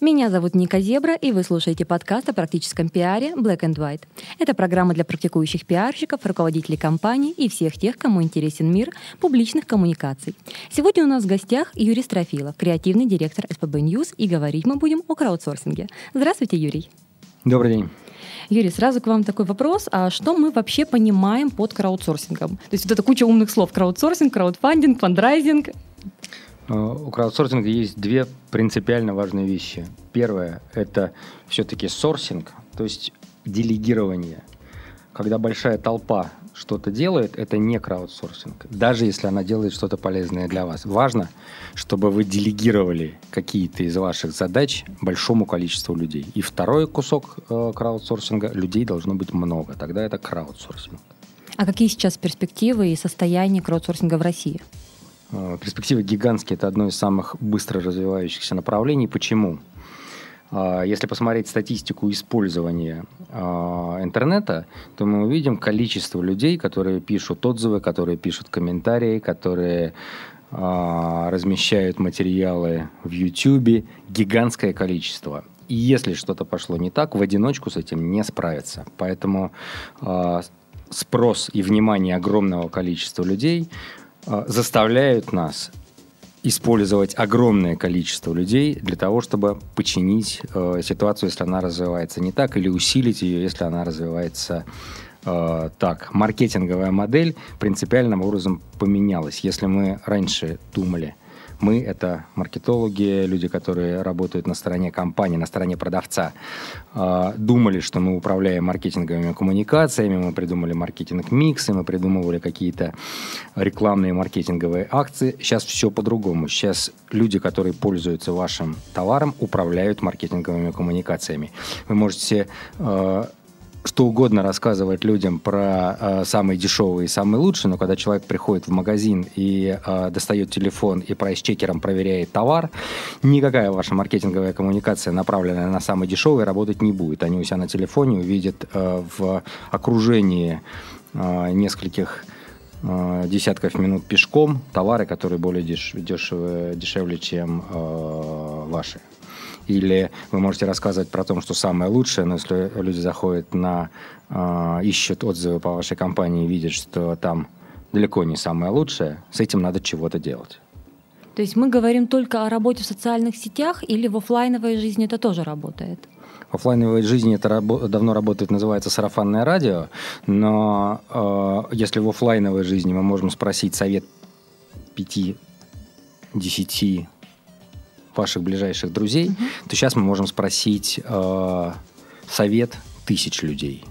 Меня зовут Ника Зебра, и вы слушаете подкаст о практическом пиаре Black and White. Это программа для практикующих пиарщиков, руководителей компаний и всех тех, кому интересен мир публичных коммуникаций. Сегодня у нас в гостях Юрий Строфилов, креативный директор СПБ News, и говорить мы будем о краудсорсинге. Здравствуйте, Юрий. Добрый день. Юрий, сразу к вам такой вопрос. А что мы вообще понимаем под краудсорсингом? То есть вот это куча умных слов. Краудсорсинг, краудфандинг, фандрайзинг. Э, у краудсорсинга есть две принципиально важные вещи. Первое – это все-таки сорсинг, то есть делегирование. Когда большая толпа что-то делает, это не краудсорсинг. Даже если она делает что-то полезное для вас. Важно, чтобы вы делегировали какие-то из ваших задач большому количеству людей. И второй кусок э, краудсорсинга – людей должно быть много. Тогда это краудсорсинг. А какие сейчас перспективы и состояние краудсорсинга в России? Э, перспективы гигантские – это одно из самых быстро развивающихся направлений. Почему? Э, если посмотреть статистику использования э, интернета, то мы увидим количество людей, которые пишут отзывы, которые пишут комментарии, которые размещают материалы в YouTube, гигантское количество. И если что-то пошло не так, в одиночку с этим не справиться. Поэтому спрос и внимание огромного количества людей а, заставляют нас использовать огромное количество людей для того, чтобы починить э, ситуацию, если она развивается не так, или усилить ее, если она развивается э, так. Маркетинговая модель принципиальным образом поменялась. Если мы раньше думали – мы — это маркетологи, люди, которые работают на стороне компании, на стороне продавца. А, думали, что мы управляем маркетинговыми коммуникациями, мы придумали маркетинг-миксы, мы придумывали какие-то рекламные маркетинговые акции. Сейчас все по-другому. Сейчас люди, которые пользуются вашим товаром, управляют маркетинговыми коммуникациями. Вы можете а, что угодно рассказывать людям про э, самые дешевые и самые лучшие, но когда человек приходит в магазин и э, достает телефон и прайс-чекером проверяет товар, никакая ваша маркетинговая коммуникация, направленная на самый дешевый, работать не будет. Они у себя на телефоне увидят э, в окружении э, нескольких э, десятков минут пешком товары, которые более деш дешевые, дешевле, чем э, ваши или вы можете рассказывать про то, что самое лучшее, но если люди заходят на, э, ищут отзывы по вашей компании и видят, что там далеко не самое лучшее, с этим надо чего-то делать. То есть мы говорим только о работе в социальных сетях или в офлайновой жизни это тоже работает? В офлайновой жизни это рабо- давно работает, называется сарафанное радио, но э, если в офлайновой жизни мы можем спросить совет 5-10 ваших ближайших друзей, угу. то сейчас мы можем спросить э, совет тысяч людей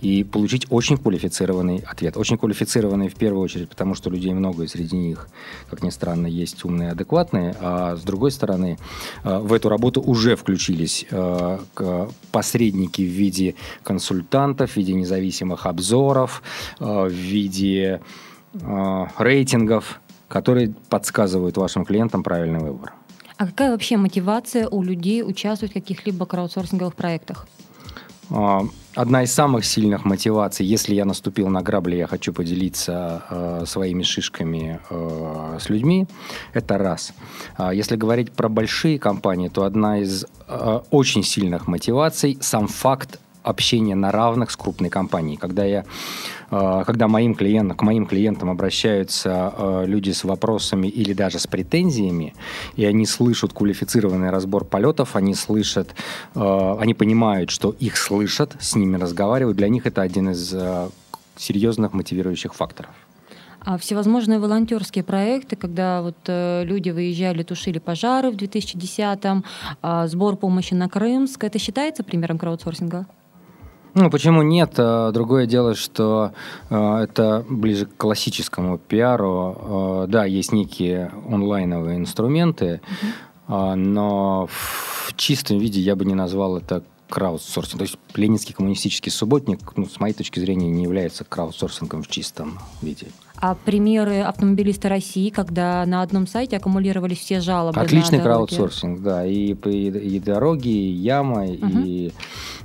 и получить очень квалифицированный ответ. Очень квалифицированный в первую очередь, потому что людей много, и среди них, как ни странно, есть умные, адекватные. А с другой стороны, э, в эту работу уже включились э, посредники в виде консультантов, в виде независимых обзоров, э, в виде рейтингов, которые подсказывают вашим клиентам правильный выбор. А какая вообще мотивация у людей участвовать в каких-либо краудсорсинговых проектах? А, одна из самых сильных мотиваций, если я наступил на грабли, я хочу поделиться э, своими шишками э, с людьми, это раз. А если говорить про большие компании, то одна из э, очень сильных мотиваций сам факт общения на равных с крупной компанией. Когда я Э, когда моим клиентам, к моим клиентам обращаются э, люди с вопросами или даже с претензиями, и они слышат квалифицированный разбор полетов, они слышат, э, они понимают, что их слышат, с ними разговаривают, для них это один из серьезных мотивирующих факторов. А всевозможные волонтерские проекты, когда вот э, люди выезжали, тушили пожары в 2010-м, э, сбор помощи на Крымск, это считается примером краудсорсинга? Ну, почему нет? А, другое дело, что э, это ближе к классическому пиару. Э, да, есть некие онлайновые инструменты, uh-huh. но в чистом виде я бы не назвал это краудсорсинг. То есть ленинский коммунистический субботник, ну, с моей точки зрения, не является краудсорсингом в чистом виде. А примеры автомобилиста России, когда на одном сайте аккумулировались все жалобы Отличный краудсорсинг, да. И, и, и дороги, и яма, Мгм. и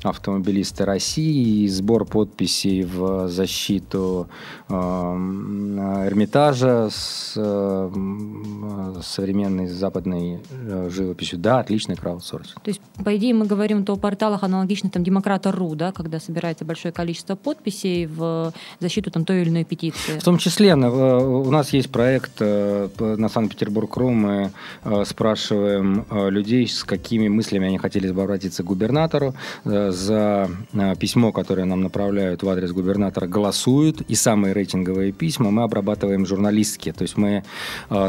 автомобилисты России, и сбор подписей в защиту эм, Эрмитажа с э, современной западной э, живописью. Да, отличный краудсорсинг. То есть, по идее, мы говорим то о порталах аналогичных там Демократа.ру, да, когда собирается большое количество подписей в защиту там той или иной петиции. В том числе на- э, у нас есть проект э, на Санкт-Петербург.ру. Мы э, спрашиваем людей, с какими мыслями они хотели бы обратиться к губернатору. За письмо, которое нам направляют в адрес губернатора, голосуют. И самые рейтинговые письма мы обрабатываем журналистски. То есть мы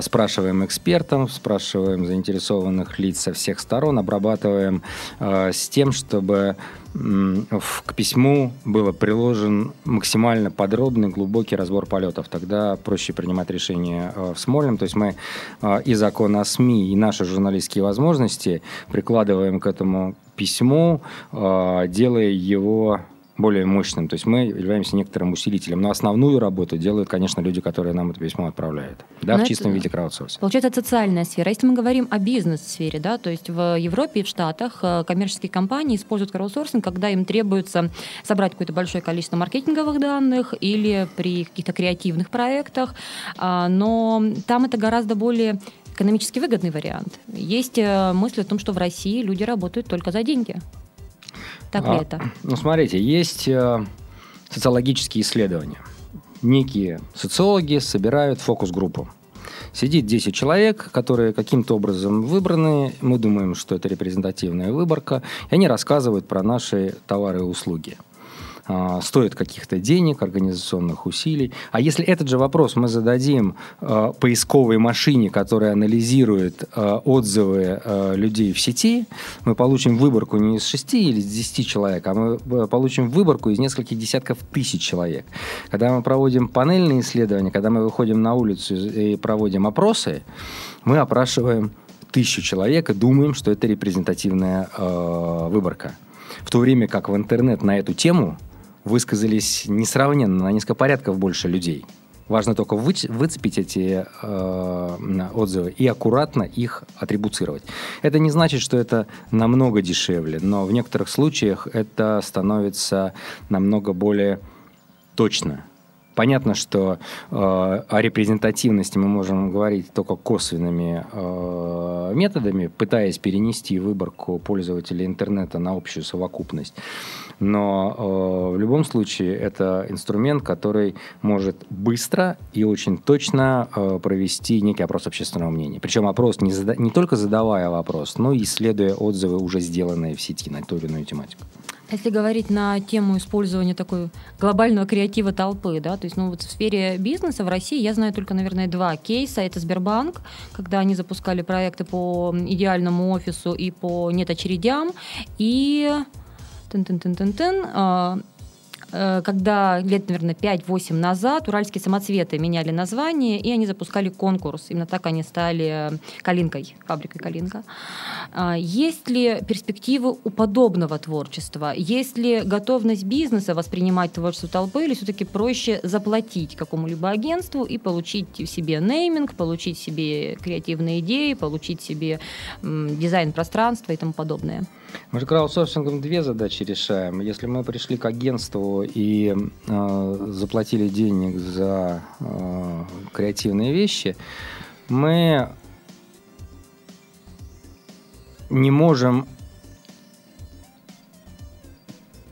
спрашиваем экспертов, спрашиваем заинтересованных лиц со всех сторон, обрабатываем с тем, чтобы к письму было приложен максимально подробный, глубокий разбор полетов. Тогда проще принимать решения э, в Смольном. То есть мы э, и закон о СМИ, и наши журналистские возможности прикладываем к этому письму, э, делая его более мощным. То есть мы являемся некоторым усилителем. Но основную работу делают, конечно, люди, которые нам это письмо отправляют. Да, Но в это- чистом виде краудсорсинг. Получается, это социальная сфера. Если мы говорим о бизнес-сфере, да, то есть в Европе и в Штатах э, коммерческие компании используют краудсорсинг, когда им требуется собрать какое-то большое количество маркетинговых данных или при каких-то креативных проектах, А, но там это гораздо более экономически выгодный вариант. Есть э, мысль о том, что в России люди работают только за деньги. Так ли А, это? Ну, смотрите, есть э, социологические исследования. Некие социологи собирают фокус-группу. Сидит 10 человек, которые каким-то образом выбраны. Мы думаем, что это репрезентативная выборка. И они рассказывают про наши товары и услуги. А, стоит каких-то денег, организационных усилий. А если этот же вопрос мы зададим э, поисковой машине, которая анализирует э, отзывы э, людей в сети, мы получим выборку не из 6 или из 10 человек, а мы получим выборку из нескольких десятков тысяч человек. Когда мы проводим панельные исследования, когда мы выходим на улицу и проводим опросы, мы опрашиваем тысячу человек и думаем, что это репрезентативная э, выборка. В то время как в интернет на эту тему высказались несравненно, на несколько порядков больше людей. Важно только выч- выцепить эти э, отзывы и аккуратно их атрибуцировать. Это не значит, что это намного дешевле, но в некоторых случаях это становится намного более точно. Понятно, что э, о репрезентативности мы можем говорить только косвенными э, методами, пытаясь перенести выборку пользователей интернета на общую совокупность. Но э, в любом случае это инструмент, который может быстро и очень точно э, провести некий опрос общественного мнения. Причем опрос не, зада- не только задавая вопрос, но и исследуя отзывы, уже сделанные в сети на ту или иную тематику. Если говорить на тему использования такой глобального креатива толпы, да, то есть, ну вот в сфере бизнеса в России я знаю только, наверное, два кейса. Это Сбербанк, когда они запускали проекты по идеальному офису и по нет очередям, и тын-тын-тын-тын-тын, а, когда лет, наверное, 5-8 назад уральские самоцветы меняли название, и они запускали конкурс. Именно так они стали Калинкой, фабрикой Калинка. А, Есть ли перспективы у подобного творчества? Есть ли готовность бизнеса воспринимать творчество толпы, или все-таки проще заплатить какому-либо агентству и получить себе нейминг, получить себе креативные идеи, получить себе дизайн пространства и тому подобное? Мы же краудсорсингом две задачи решаем. Если мы пришли к агентству и э, заплатили денег за э, креативные вещи, мы не можем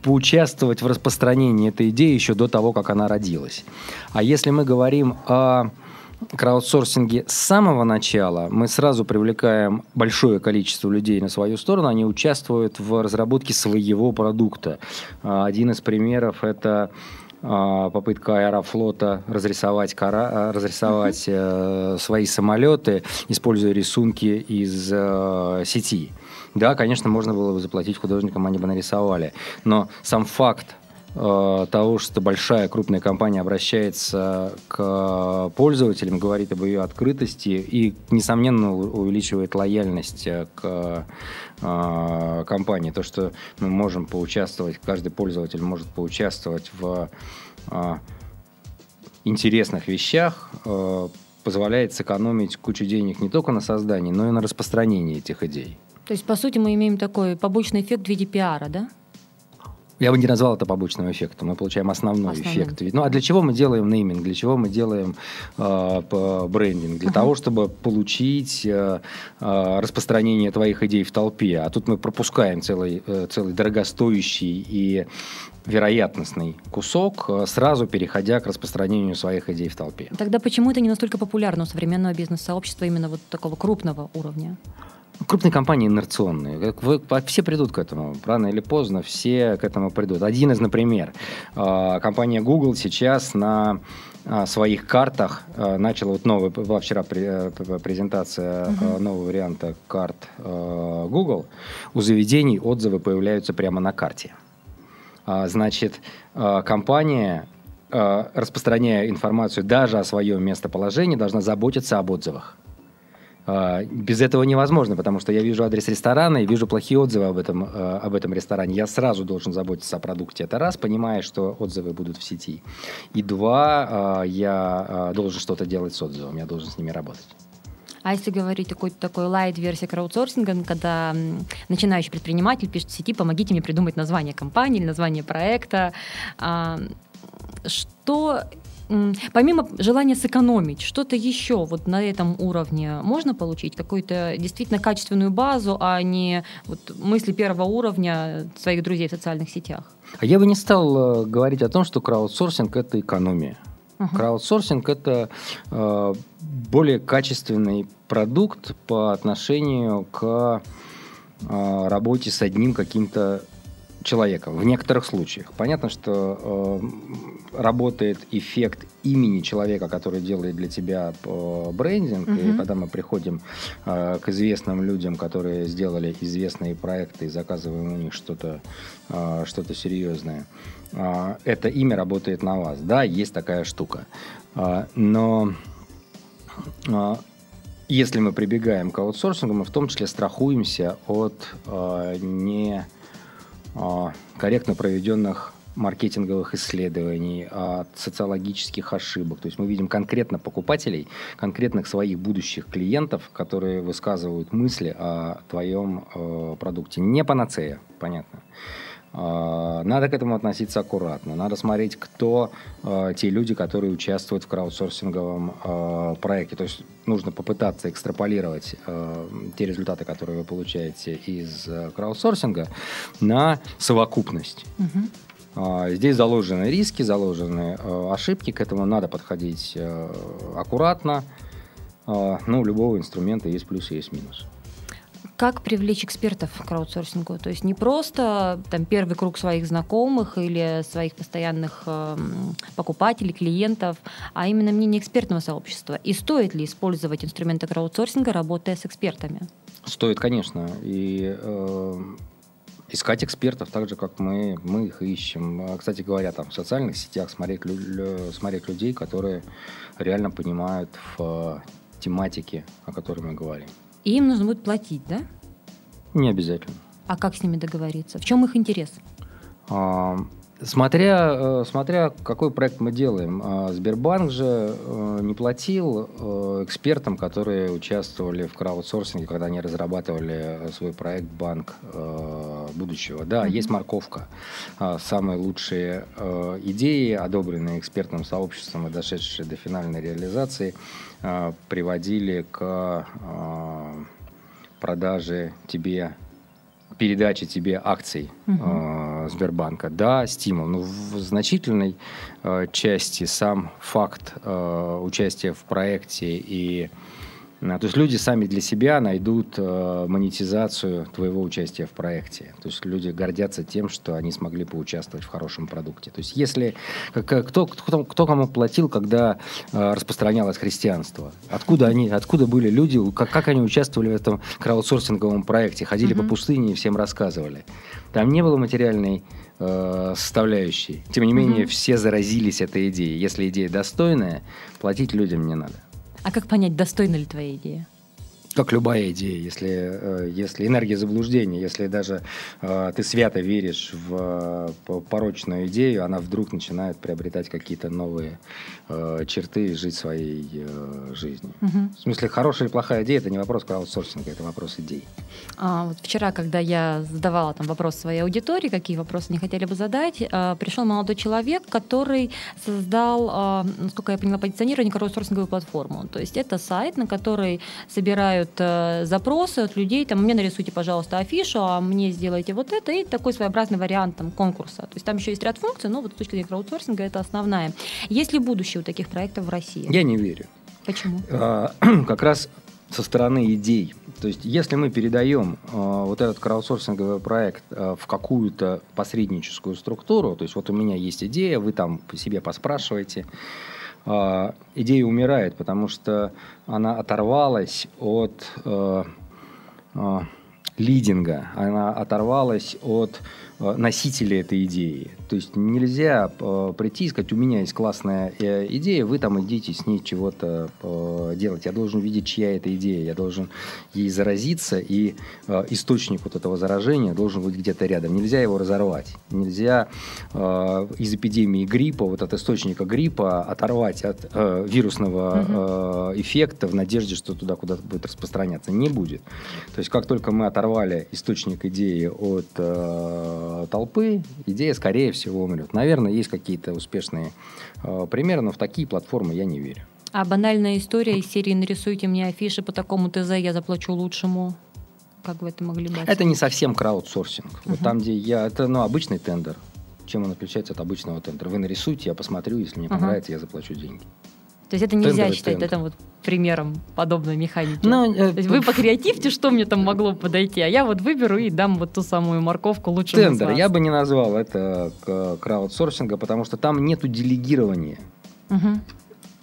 поучаствовать в распространении этой идеи еще до того, как она родилась. А если мы говорим о краудсорсинге с самого начала, мы сразу привлекаем большое количество людей на свою сторону, они участвуют в разработке своего продукта. А, Один из примеров это а, попытка Аэрофлота разрисовать, кора- а, разрисовать э, свои самолеты, используя рисунки из э, сети. Да, конечно, можно было бы заплатить художникам, они бы нарисовали. Но сам факт того, что большая крупная компания обращается к пользователям, говорит об ее открытости и, несомненно, увеличивает лояльность э, к э, компании. То, что мы можем поучаствовать, каждый пользователь может поучаствовать в э, интересных вещах э, позволяет сэкономить кучу денег не только на создании, но и на распространении этих идей. То есть, по сути, мы имеем такой побочный эффект в виде пиара, да? Я бы не назвал это побочным эффектом. Мы получаем основной Основным. эффект. Ну а для чего мы делаем нейминг? Для чего мы делаем э, брендинг? Для Ага. того, чтобы получить э, э, распространение твоих идей в толпе. А тут мы пропускаем целый, э, целый дорогостоящий и вероятностный кусок, э, сразу переходя к распространению своих идей в толпе. Тогда почему это не настолько популярно у современного бизнес-сообщества именно вот такого крупного уровня? Крупные компании инерционные. Все придут к этому. Рано или поздно все к этому придут. Один из, например, э, компания Google сейчас на э, своих картах э, начала, вот новая, была вчера э, презентация э, нового варианта карт Google. У заведений отзывы появляются прямо на карте. А, Значит, компания, распространяя информацию даже о своем местоположении, должна заботиться об отзывах. А, Без этого невозможно, потому что я вижу адрес ресторана и вижу плохие отзывы об этом, э, об этом ресторане. Я сразу должен заботиться о продукте. Это раз, понимая, что отзывы будут в сети. И два, э, я э, должен что-то делать с отзывами, я должен с ними работать. А если говорить о какой-то такой лайт-версии краудсорсинга, когда начинающий предприниматель пишет в сети, помогите мне придумать название компании или название проекта, а, что помимо желания сэкономить, что-то еще вот на этом уровне можно получить? Какую-то действительно качественную базу, а не вот мысли первого уровня своих друзей в социальных сетях? А я бы не стал э, говорить о том, что краудсорсинг – это экономия. Ага. Краудсорсинг – это э, более качественный продукт по отношению к э, работе с одним каким-то человеком в некоторых случаях. Понятно, что э, работает эффект имени человека, который делает для тебя э, брендинг, и Мгм. когда мы приходим э, к известным людям, которые сделали известные проекты и заказываем у них что-то э, что-то серьезное, э, это имя работает на вас. Да, есть такая штука. Э, но э, если мы прибегаем к аутсорсингу, мы в том числе страхуемся от э, не корректно проведенных маркетинговых исследований, от социологических ошибок. То есть мы видим конкретно покупателей, конкретных своих будущих клиентов, которые высказывают мысли о твоем э, продукте. Не панацея, понятно. Э, Надо к этому относиться аккуратно. Надо смотреть, кто э, те люди, которые участвуют в краудсорсинговом э, проекте. То есть нужно попытаться экстраполировать э, те результаты, которые вы получаете из краудсорсинга, на совокупность. Здесь заложены риски, заложены ошибки, к этому надо подходить аккуратно. Ну, у любого инструмента есть плюс и есть минус. Как привлечь экспертов к краудсорсингу? То есть не просто там первый круг своих знакомых или своих постоянных эм, покупателей, клиентов, а именно мнение экспертного сообщества. И стоит ли использовать инструменты краудсорсинга, работая с экспертами? Стоит, конечно, и э, искать экспертов, так же, как мы, мы их ищем. А, Кстати говоря, там в социальных сетях смотреть, смотреть людей, которые реально понимают в э, тематике, о которой мы говорим. И им нужно будет платить, да? Не обязательно. А как с ними договориться? В чем их интерес? Смотря, э, смотря какой проект мы делаем. А, Сбербанк же э, не платил э, экспертам, которые участвовали в краудсорсинге, когда они разрабатывали свой проект «Банк будущего». Да, Мгм. есть морковка. А, Самые лучшие идеи, одобренные экспертным сообществом и дошедшие до финальной реализации, приводили к продаже тебе передачи тебе акций Мгм. э, Сбербанка. Да, стимул. Но в значительной э, части сам факт э, участия в проекте и э, то есть люди сами для себя найдут э, монетизацию твоего участия в проекте. То есть люди гордятся тем, что они смогли поучаствовать в хорошем продукте. То есть если кто, кто, кто кому платил, когда э, распространялось христианство? Откуда они, откуда были люди, как, как они участвовали в этом краудсорсинговом проекте? Ходили Мгм. по пустыне и всем рассказывали. Там не было материальной э, составляющей. Тем не менее, Мгм. все заразились этой идеей. Если идея достойная, платить людям не надо. А как понять, достойна ли твоя идея? Как любая идея, если, э, если энергия заблуждения, если даже э, ты свято веришь в э, порочную идею, она вдруг начинает приобретать какие-то новые э, черты и жить своей э, жизнью. Мгм. В смысле, хорошая или плохая идея – это не вопрос краудсорсинга, это вопрос идей. А, вот вчера, когда я задавала там вопрос своей аудитории, какие вопросы они хотели бы задать, а, пришел молодой человек, который создал, а, насколько я поняла, позиционирование краудсорсинговую платформу. То есть это сайт, на который собирают э, запросы от людей, там, мне нарисуйте, пожалуйста, афишу, а мне сделайте вот это, и такой своеобразный вариант там, конкурса. То есть там еще есть ряд функций, но вот с точки зрения краудсорсинга это основная. Есть ли будущее у таких проектов в России? Я не верю. Почему? А, как раз со стороны идей. То есть, если мы передаем а, вот этот краудсорсинговый проект а, в какую-то посредническую структуру, то есть вот у меня есть идея, вы там по себе поспрашиваете, идея умирает, потому что она оторвалась от э, э, лидинга, она оторвалась от э, носителя этой идеи. То есть нельзя э, прийти и сказать, у меня есть классная э, идея, вы там идите с ней чего-то делать. Я должен видеть, чья это идея, я должен ей заразиться, и источник вот этого заражения должен быть где-то рядом. Нельзя его разорвать. Нельзя из эпидемии гриппа, вот от источника гриппа оторвать от вирусного э, эффекта в надежде, что туда куда-то будет распространяться. Не будет. То есть как только мы оторвали источник идеи от э, толпы, идея, скорее всего, умрет. Наверное, есть какие-то успешные э, примеры, но в такие платформы я не верю. А банальная история из серии «Нарисуйте мне афиши по такому ТЗ, я заплачу лучшему». Как вы это могли бы Это не совсем краудсорсинг. Вот там, где я... Это ну, обычный тендер. Чем он отличается от обычного тендера? Вы нарисуйте, я посмотрю, если мне Ага. понравится, я заплачу деньги. То есть это нельзя Тендер считать это вот примером подобной механики. Ну, э, То есть вы покреативьте, что мне там могло подойти, а я вот выберу и дам вот ту самую морковку лучшему из Тендер. Я бы не назвал это к- краудсорсинга, потому что там нету делегирования. Мгм.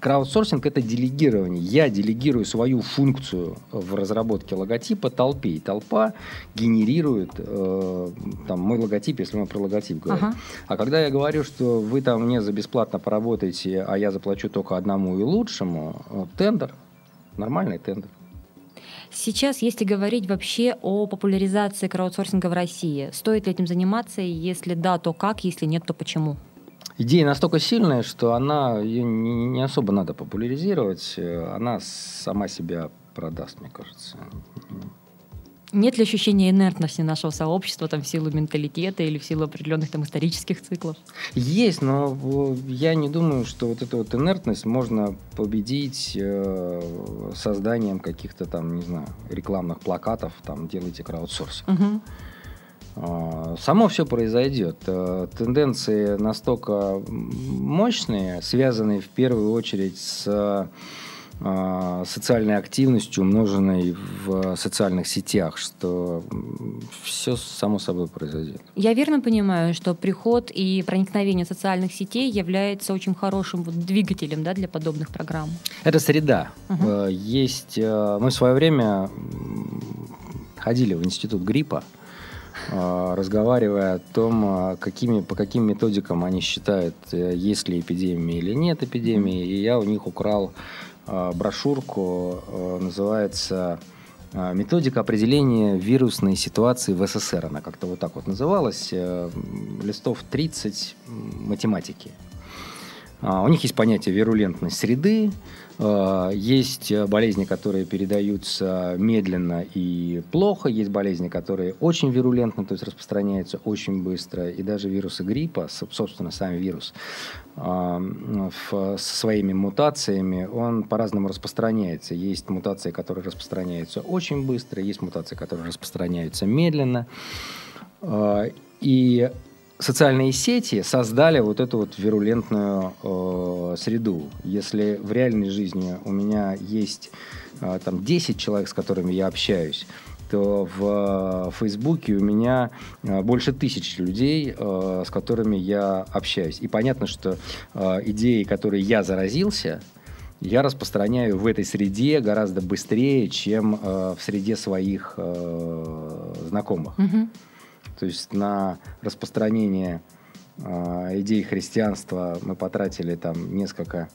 Краудсорсинг – это делегирование. Я делегирую свою функцию в разработке логотипа толпе, и толпа генерирует э, там, мой логотип, если мы про логотип говорим. Ага. А когда я говорю, что вы там мне за бесплатно поработаете, а я заплачу только одному и лучшему, э, тендер, нормальный тендер. Сейчас, если говорить вообще о популяризации краудсорсинга в России, стоит ли этим заниматься, если да, то как, если нет, то почему? Идея настолько сильная, что она ее не, не особо надо популяризировать, э, она сама себя продаст, мне кажется. Нет ли ощущения инертности нашего сообщества там, в силу менталитета или в силу определенных там, исторических циклов? Есть, но э, я не думаю, что вот эту вот инертность можно победить э, созданием каких-то там, не знаю, рекламных плакатов, там, делайте краудсорсинг. Мгм. А, Само все произойдет. Э, Тенденции настолько мощные, связанные в первую очередь с э, социальной активностью, умноженной в социальных сетях, что все само собой произойдет. Я верно понимаю, что приход и проникновение социальных сетей является очень хорошим вот двигателем да, для подобных программ? Это среда. Э, Есть. Мы в свое время ходили в институт гриппа, разговаривая о том, э, какими, по каким методикам они считают, э, есть ли эпидемия или нет эпидемии. И я у них украл э, брошюрку, э, называется э, «Методика определения вирусной ситуации в СССР». Она как-то вот так вот называлась. э, Листов 30 м, математики. А, У них есть понятие вирулентность среды, э, есть э, болезни, которые передаются медленно и плохо, есть болезни, которые очень вирулентны, то есть распространяются очень быстро, и даже вирусы гриппа, со- собственно, сам вирус, в- со своими мутациями, он по-разному распространяется. Есть мутации, которые распространяются очень быстро, есть мутации, которые распространяются медленно. И социальные сети создали вот эту вот вирулентную э, среду. Если в реальной жизни у меня есть э, там 10 человек, с которыми я общаюсь, то в э, Фейсбуке у меня э, больше тысячи людей, э, с которыми я общаюсь. И понятно, что идеи, которые я заразился, я распространяю в этой среде гораздо быстрее, чем в среде своих знакомых. Мгм. То есть на распространение э, идей христианства мы потратили там несколько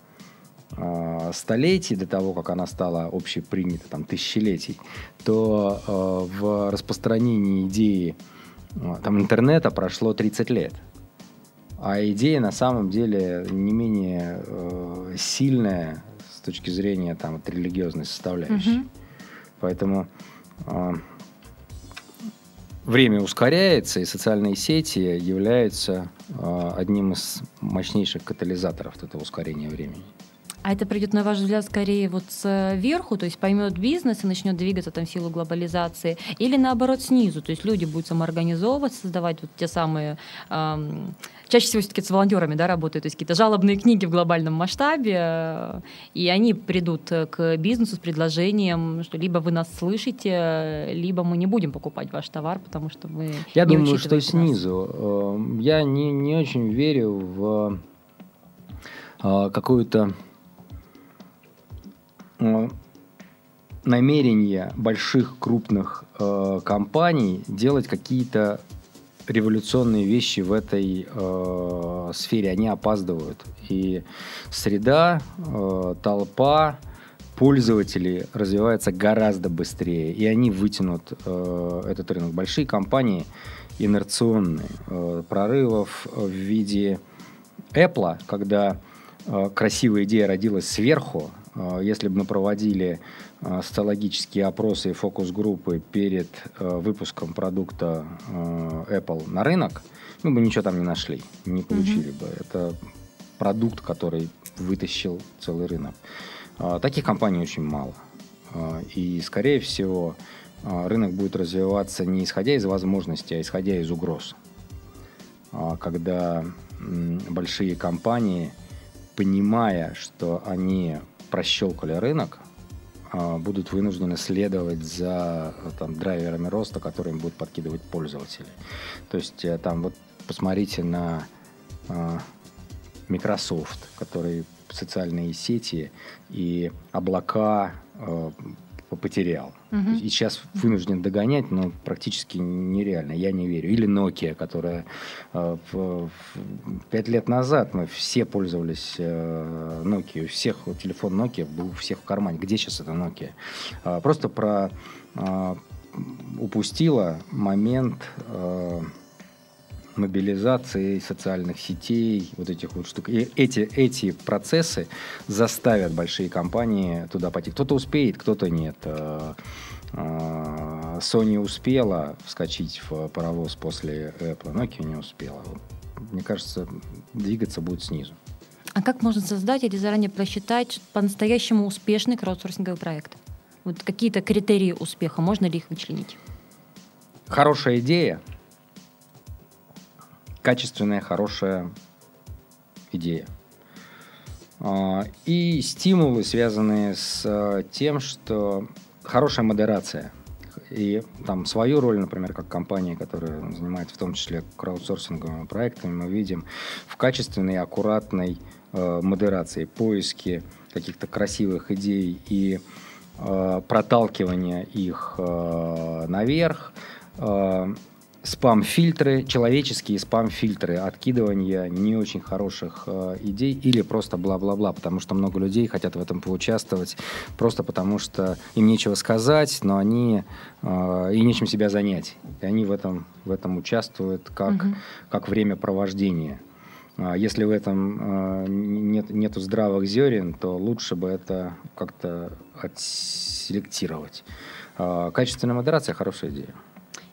э, столетий, до того, как она стала общепринятой, там, тысячелетий, то э, в распространении идеи там, интернета прошло 30 лет. А идея на самом деле не менее э, сильная с точки зрения там, вот, религиозной составляющей. Мгм. Поэтому э, время ускоряется, и социальные сети являются э, одним из мощнейших катализаторов этого ускорения времени. А это придет, на ваш взгляд, скорее вот сверху, то есть поймет бизнес и начнет двигаться там в силу глобализации, или наоборот снизу, то есть люди будут самоорганизовываться, создавать вот те самые... эм, чаще всего все-таки с волонтерами да, работают, то есть какие-то жалобные книги в глобальном масштабе, э, и они придут э, к бизнесу с предложением, что либо вы нас слышите, либо мы не будем покупать ваш товар, потому что вы Я не думаю, что нас. снизу. Э, Я не, не очень верю в э, какую-то э, намерение больших крупных э, компаний делать какие-то революционные вещи в этой э, сфере. Они опаздывают. И среда, э, толпа, пользователи развиваются гораздо быстрее, и они вытянут э, этот рынок. Большие компании инерционные. Э, прорывов в виде Apple, когда э, красивая идея родилась сверху, э, если бы мы проводили э, социологические опросы и фокус-группы перед э, выпуском продукта Apple на рынок, мы бы ничего там не нашли, не получили бы. Это продукт, который вытащил целый рынок. А, Таких компаний очень мало. А, И, скорее всего, а, рынок будет развиваться не исходя из возможностей, а исходя из угроз. А, Когда большие компании, понимая, что они прощелкали рынок, а, будут вынуждены следовать за там, драйверами роста, которые им будут подкидывать пользователи. То есть э, там вот посмотрите на а, Microsoft, который социальные сети и облака э, потерял. Мгм. И сейчас вынужден догонять, но практически нереально. Я не верю. Или Nokia, которая э, пять лет назад мы все пользовались э, Nokia. У всех вот телефон Nokia был у всех в кармане. Где сейчас это Nokia? А, Просто про упустила момент э, мобилизации социальных сетей, вот этих вот штук. И эти, эти процессы заставят большие компании туда пойти. Кто-то успеет, кто-то нет. Э, э, Sony успела вскочить в паровоз после Apple, Nokia не успела. Мне кажется, двигаться будет снизу. А как можно создать или заранее просчитать по-настоящему успешный краудсорсинговый проект? Вот какие-то критерии успеха, можно ли их вычленить? Хорошая идея, качественная, хорошая идея. А, И стимулы, связанные с э, тем, что хорошая модерация. И там свою роль, например, как компания, которая занимается в том числе краудсорсинговыми проектами, мы видим в качественной, аккуратной э, модерации, поиске каких-то красивых идей и э, проталкивания их э, наверх, э, спам-фильтры, человеческие спам-фильтры, откидывание не очень хороших э, идей или просто бла-бла-бла, потому что много людей хотят в этом поучаствовать, просто потому что им нечего сказать, но они э, и нечем себя занять. И они в этом, в этом участвуют как, Мгм. как времяпровождение. А Если в этом э, нет, нету здравых зерен, то лучше бы это как-то отселектировать. А, Качественная модерация – хорошая идея.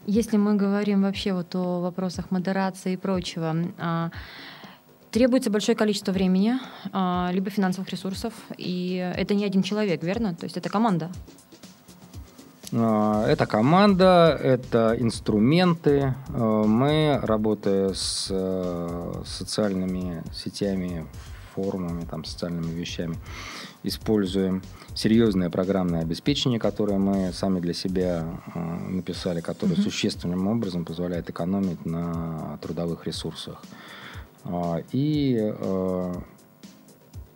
Если мы говорим вообще вот о вопросах модерации и прочего, а, требуется большое количество времени, а, либо финансовых ресурсов, и это не один человек, верно? То есть это команда. А, Это команда, это инструменты. Мы, работая с э, социальными сетями, форумами, там, социальными вещами, используем серьезное программное обеспечение, которое мы сами для себя э, написали, которое Мгм. существенным образом позволяет экономить на трудовых ресурсах. А, И э,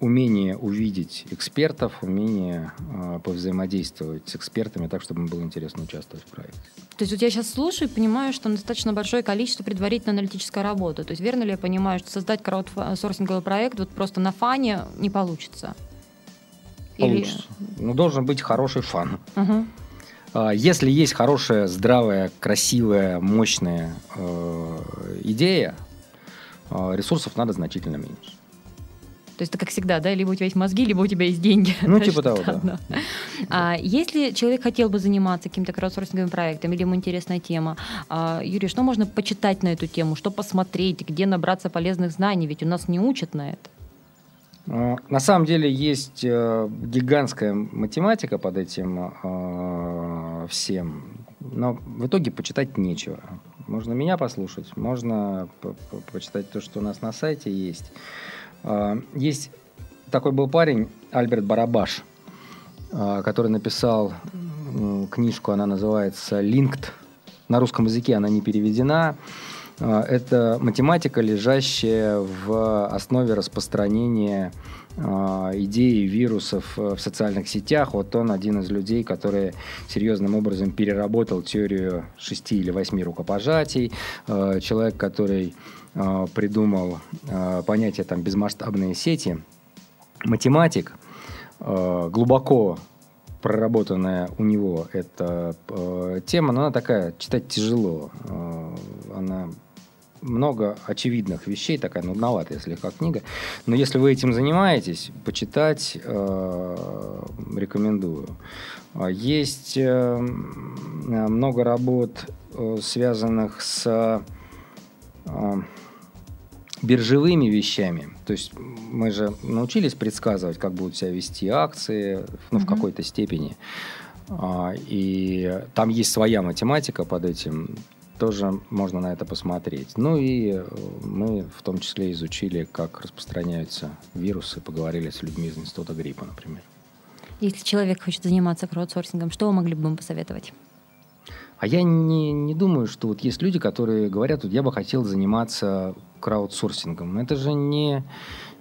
умение увидеть экспертов, умение э, повзаимодействовать с экспертами так, чтобы им было интересно участвовать в проекте. То есть вот я сейчас слушаю и понимаю, что достаточно большое количество предварительной аналитической работы. То есть верно ли я понимаю, что создать краудсорсинговый проект вот просто на фане не получится? Или... Получится. Ну, должен быть хороший фан. А, Если есть хорошая, здравая, красивая, мощная э, идея, э, ресурсов надо значительно меньше. То есть это как всегда, да, либо у тебя есть мозги, либо у тебя есть деньги. Ну, Да, типа того, да. одно. А если человек хотел бы заниматься каким-то краудсорсинговым проектом, или ему интересная тема, а, Юрий, что можно почитать на эту тему, что посмотреть, где набраться полезных знаний, ведь у нас не учат на это. Э, На самом деле есть э, гигантская математика под этим э, всем, но в итоге почитать нечего. Можно меня послушать, можно по- по- почитать то, что у нас на сайте есть. Э, Есть такой был парень Альберт Барабаш, который написал книжку, она называется «Linked». На русском языке она не переведена. А, Это математика, лежащая в основе распространения а, идеи вирусов э, в социальных сетях. Вот он один из людей, который серьезным образом переработал теорию шести или восьми рукопожатий. Э, Человек, который э, придумал понятие там безмасштабные сети. Математик, глубоко проработанная у него эта тема, но она такая, читать тяжело. Она много очевидных вещей, такая нудноватая слегка книга. Но если вы этим занимаетесь, почитать э, рекомендую. А Есть э, много работ, э, связанных с э, биржевыми вещами. То есть мы же научились предсказывать, как будут себя вести акции, ну, в Мгм. какой-то степени. А, И там есть своя математика под этим. Тоже можно на это посмотреть. Ну и э, мы в том числе изучили, как распространяются вирусы, поговорили с людьми из института гриппа, например. Если человек хочет заниматься краудсорсингом, что вы могли бы ему посоветовать? А я не, не думаю, что вот есть люди, которые говорят, вот я бы хотел заниматься краудсорсингом. Это же не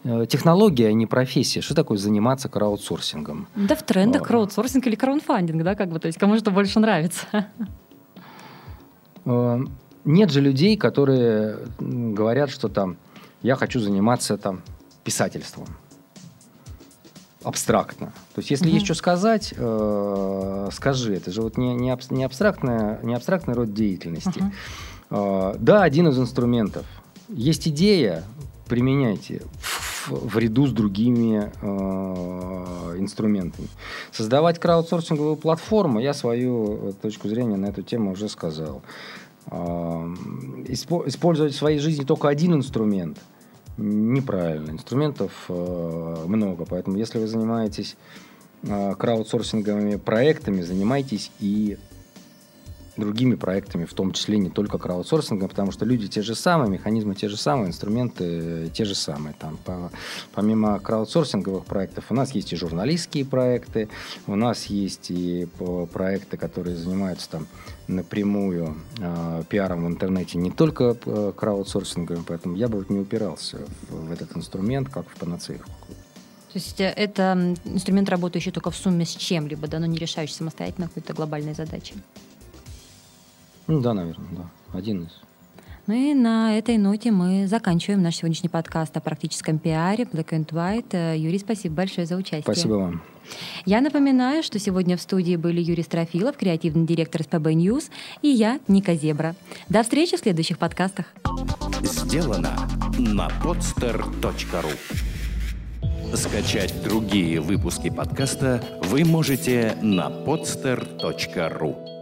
э, технология, а не профессия. Что такое заниматься краудсорсингом? Да в трендах А. краудсорсинг или краундфандинг, да, как бы, то есть кому что больше нравится. Э, Нет же людей, которые говорят, что там я хочу заниматься там писательством. Абстрактно. То есть, если Мгм. есть что сказать, э, скажи. Это же вот не, не, абс- не, абстрактная, не абстрактный род деятельности. Ага. Э, Да, один из инструментов. Есть идея, применяйте в ряду с другими э, инструментами. Создавать краудсорсинговую платформу, я свою э, точку зрения на эту тему уже сказал. Э, испо- Использовать в своей жизни только один инструмент неправильно. Инструментов э, много, поэтому если вы занимаетесь э, краудсорсинговыми проектами, занимайтесь и другими проектами, в том числе не только краудсорсингом, потому что люди те же самые, механизмы те же самые, инструменты те же самые. Там, по- помимо краудсорсинговых проектов у нас есть и журналистские проекты, у нас есть и по- проекты, которые занимаются там напрямую э, пиаром в интернете, не только э, краудсорсинговым, поэтому я бы вот не упирался в, в этот инструмент, как в панацею. То есть э, это инструмент, работающий только в сумме с чем-либо, да, но не решающий самостоятельно какой-то глобальной задачи. Ну да, наверное, да. Один из. Ну и на этой ноте мы заканчиваем наш сегодняшний подкаст о практическом пиаре Black and White. Э, Юрий, спасибо большое за участие. Спасибо вам. Я напоминаю, что сегодня в студии были Юрий Строфилов, креативный директор СПБ News, и я, Ника Зебра. До встречи в следующих подкастах. Сделано на podster.ru Скачать другие выпуски подкаста вы можете на podster.ru